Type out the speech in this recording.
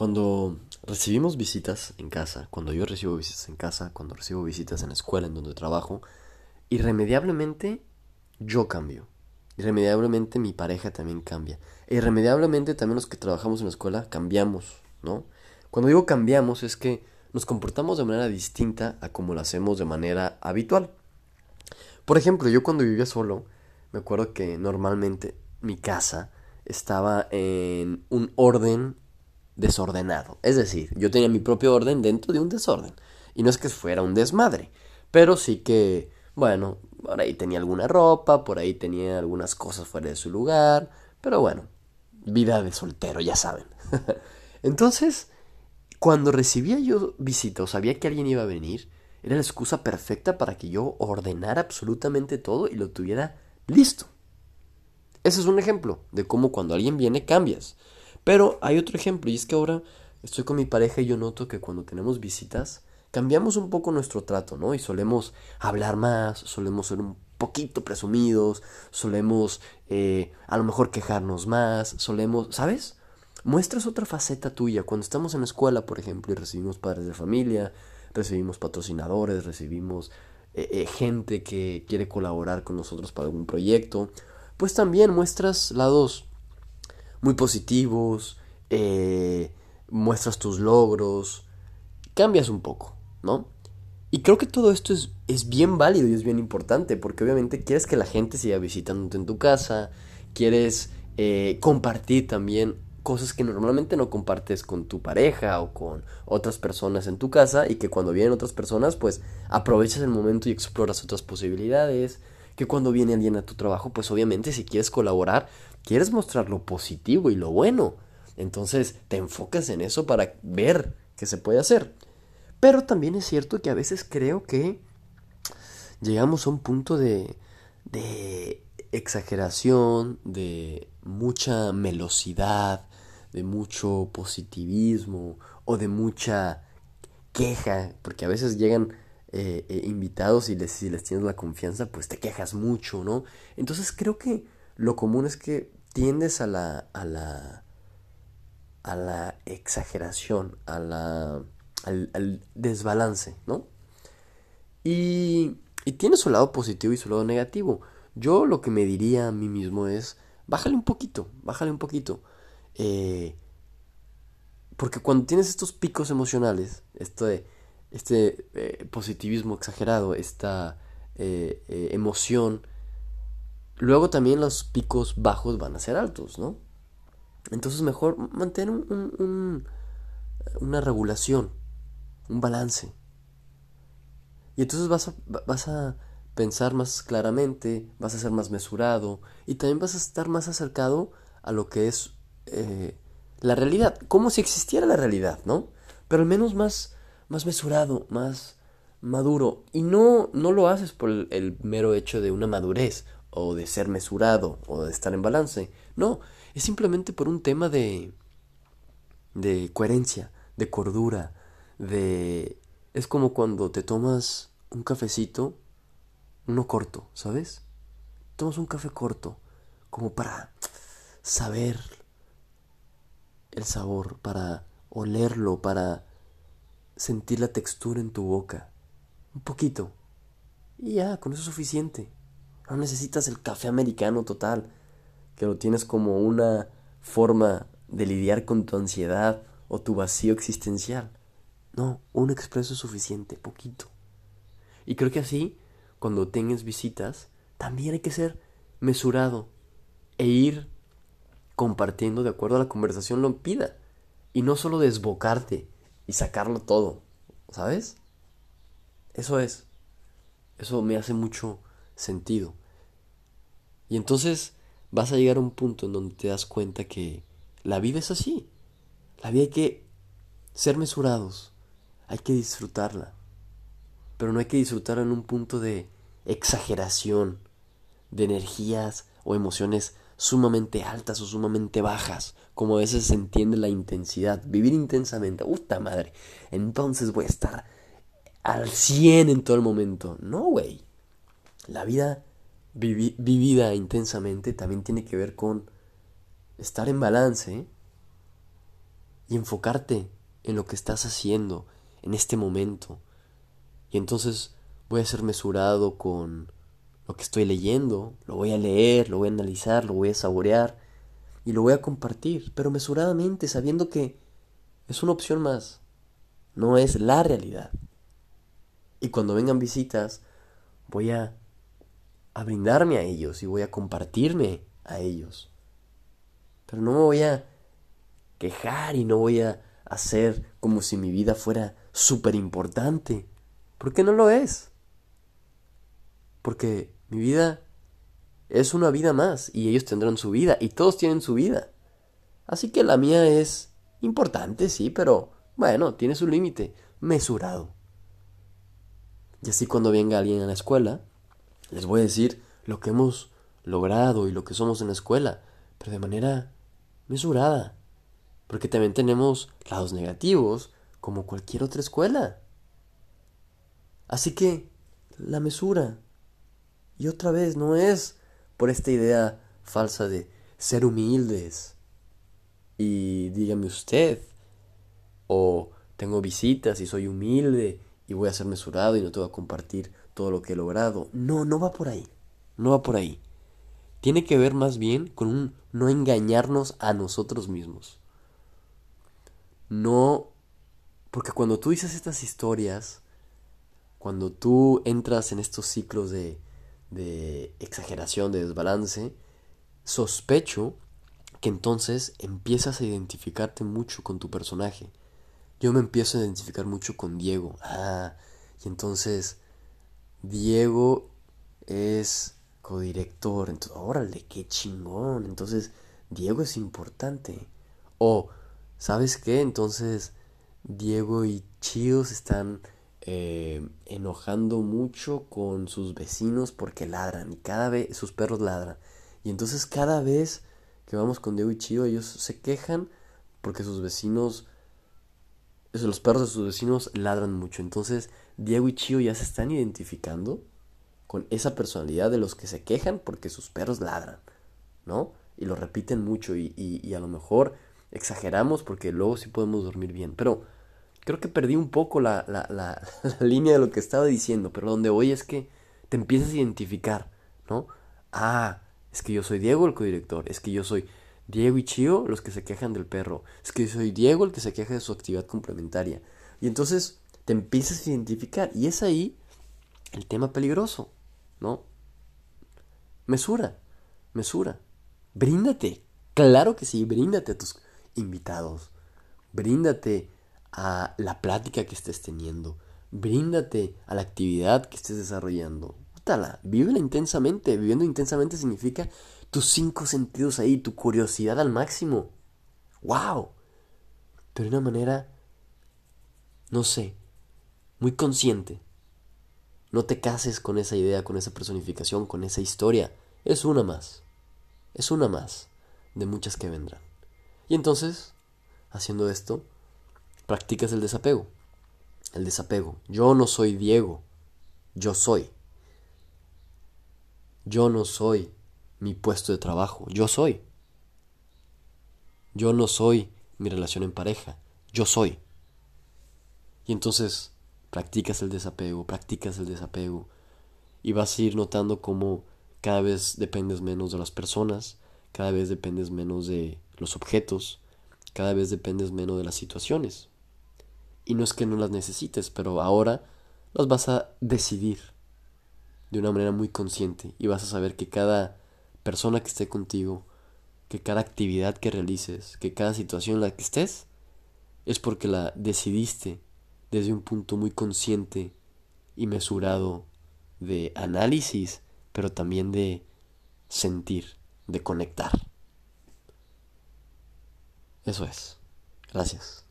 cuando recibimos visitas en casa, cuando yo recibo visitas en casa, cuando recibo visitas en la escuela en donde trabajo, irremediablemente yo cambio. Irremediablemente mi pareja también cambia. irremediablemente también los que trabajamos en la escuela cambiamos, ¿no? Cuando digo cambiamos es que nos comportamos de manera distinta a como lo hacemos de manera habitual. Por ejemplo, yo cuando vivía solo, me acuerdo que normalmente mi casa estaba en un orden desordenado. Es decir, yo tenía mi propio orden dentro de un desorden. Y no es que fuera un desmadre, pero sí que, bueno, por ahí tenía alguna ropa, por ahí tenía algunas cosas fuera de su lugar, pero bueno, vida de soltero, ya saben. Entonces, cuando recibía yo visita o sabía que alguien iba a venir, era la excusa perfecta para que yo ordenara absolutamente todo y lo tuviera listo. Ese es un ejemplo de cómo cuando alguien viene cambias. Pero hay otro ejemplo y es que ahora estoy con mi pareja y yo noto que cuando tenemos visitas cambiamos un poco nuestro trato, ¿no? Y solemos hablar más, solemos ser un poquito presumidos, solemos eh, a lo mejor quejarnos más, solemos, ¿sabes? Muestras otra faceta tuya. Cuando estamos en la escuela, por ejemplo, y recibimos padres de familia, recibimos patrocinadores, recibimos eh, eh, gente que quiere colaborar con nosotros para algún proyecto, pues también muestras lados muy positivos, eh, muestras tus logros, cambias un poco, ¿no? Y creo que todo esto es, es, bien válido y es bien importante, porque obviamente quieres que la gente siga visitándote en tu casa, quieres eh, compartir también cosas que normalmente no compartes con tu pareja o con otras personas en tu casa y que cuando vienen otras personas pues aprovechas el momento y exploras otras posibilidades, que cuando viene alguien a tu trabajo pues obviamente si quieres colaborar quieres mostrar lo positivo y lo bueno. Entonces te enfocas en eso para ver qué se puede hacer. Pero también es cierto que a veces creo que llegamos a un punto de, de exageración, de mucha melosidad, de mucho positivismo o de mucha queja, porque a veces llegan eh, eh, invitados y si les tienes la confianza, pues te quejas mucho, ¿no? Entonces creo que lo común es que tiendes a la, a la, a la exageración, a la, al, desbalance, ¿no? Y, tiene su lado positivo y su lado negativo. Yo lo que me diría a mí mismo es, bájale un poquito, bájale un poquito. Eh, porque cuando tienes estos picos emocionales, este, este positivismo exagerado, esta eh, emoción Luego también los picos bajos van a ser altos, ¿no? Entonces mejor mantener un, una regulación, un balance. Y entonces vas a, vas a pensar más claramente, vas a ser más mesurado y también vas a estar más acercado a lo que es eh, la realidad, como si existiera la realidad, ¿no? Pero al menos más, más mesurado, más maduro. Y no, no lo haces por el mero hecho de una madurez o de ser mesurado o de estar en balance. No, es simplemente por un tema de de coherencia, de cordura, de es como cuando te tomas un cafecito, uno corto, ¿sabes? Tomas un café corto como para saber el sabor, para olerlo, para sentir la textura en tu boca. Un poquito. Y ya, con eso es suficiente. No necesitas el café americano total, que lo tienes como una forma de lidiar con tu ansiedad o tu vacío existencial. No, un expreso es suficiente, poquito. Y creo que así, cuando tengas visitas, también hay que ser mesurado e ir compartiendo de acuerdo a la conversación lo pida. Y no solo desbocarte y sacarlo todo, ¿sabes? Eso es. Eso me hace mucho sentido. Y entonces vas a llegar a un punto en donde te das cuenta que la vida es así. La vida hay que ser mesurados, hay que disfrutarla. Pero no hay que disfrutarla en un punto de exageración, de energías o emociones sumamente altas o sumamente bajas, como a veces se entiende la intensidad. Vivir intensamente, puta madre, entonces voy a estar al 100 en todo el momento. No, güey. La vida vivida intensamente también tiene que ver con estar en balance y enfocarte en lo que estás haciendo en este momento. Y entonces voy a ser mesurado con lo que estoy leyendo, lo voy a leer, lo voy a analizar, lo voy a saborear y lo voy a compartir, pero mesuradamente, sabiendo que es una opción más, no es la realidad. Y cuando vengan visitas, voy a, a brindarme a ellos y voy a compartirme a ellos. Pero no me voy a quejar y no voy a hacer como si mi vida fuera súper importante. Porque no lo es. Porque mi vida es una vida más y ellos tendrán su vida y todos tienen su vida. Así que la mía es importante, sí, pero bueno, tiene su límite, mesurado. Y así cuando venga alguien a la escuela, les voy a decir lo que hemos logrado y lo que somos en la escuela, pero de manera mesurada. Porque también tenemos lados negativos, como cualquier otra escuela. Así que, la mesura. Y otra vez, no es por esta idea falsa de ser humildes. Y dígame usted, o tengo visitas y soy humilde y voy a ser mesurado y no te voy a compartir todo lo que he logrado. No, no va por ahí. No va por ahí. Tiene que ver más bien con un no engañarnos a nosotros mismos. No, porque cuando tú dices estas historias, cuando tú entras en estos ciclos de, de exageración, de desbalance, sospecho que entonces empiezas a identificarte mucho con tu personaje. Yo me empiezo a identificar mucho con Diego. Ah, y entonces Diego es codirector. Entonces, órale, qué chingón. Entonces, Diego es importante. O, ¿sabes qué? Entonces, Diego y Chíos están eh, enojando mucho con sus vecinos porque ladran. Y cada vez sus perros ladran. Y entonces, cada vez que vamos con Diego y Chío, ellos se quejan porque sus vecinos los perros de sus vecinos ladran mucho. Entonces, Diego y Chio ya se están identificando con esa personalidad de los que se quejan porque sus perros ladran, ¿no? Y lo repiten mucho y, y, a lo mejor exageramos porque luego sí podemos dormir bien. Pero creo que perdí un poco la, la, la, la línea de lo que estaba diciendo. Pero donde voy es que te empiezas a identificar, ¿no? Ah, es que yo soy Diego el codirector, es que yo soy Diego y Chio los que se quejan del perro. Es que soy Diego el que se queja de su actividad complementaria. Y entonces te empiezas a identificar. Y es ahí el tema peligroso, ¿no? Mesura, mesura. Bríndate. Claro que sí, bríndate a tus invitados. Bríndate a la plática que estés teniendo. Bríndate a la actividad que estés desarrollando. Útala, vívela intensamente. Viviendo intensamente significa tus cinco sentidos ahí, tu curiosidad al máximo. ¡Wow! Pero de una manera, no sé, muy consciente. No te cases con esa idea, con esa personificación, con esa historia. Es una más. Es una más de muchas que vendrán. Y entonces, haciendo esto, practicas el desapego. El desapego. Yo no soy Diego. Yo soy. Yo no soy mi puesto de trabajo. Yo soy. Yo no soy mi relación en pareja. Yo soy. Y entonces practicas el desapego, practicas el desapego. Y vas a ir notando cómo cada vez dependes menos de las personas, cada vez dependes menos de los objetos, cada vez dependes menos de las situaciones. Y no es que no las necesites, pero ahora las vas a decidir de una manera muy consciente y vas a saber que cada persona que esté contigo, que cada actividad que realices, que cada situación en la que estés, es porque la decidiste desde un punto muy consciente y mesurado de análisis, pero también de sentir, de conectar. Eso es. Gracias.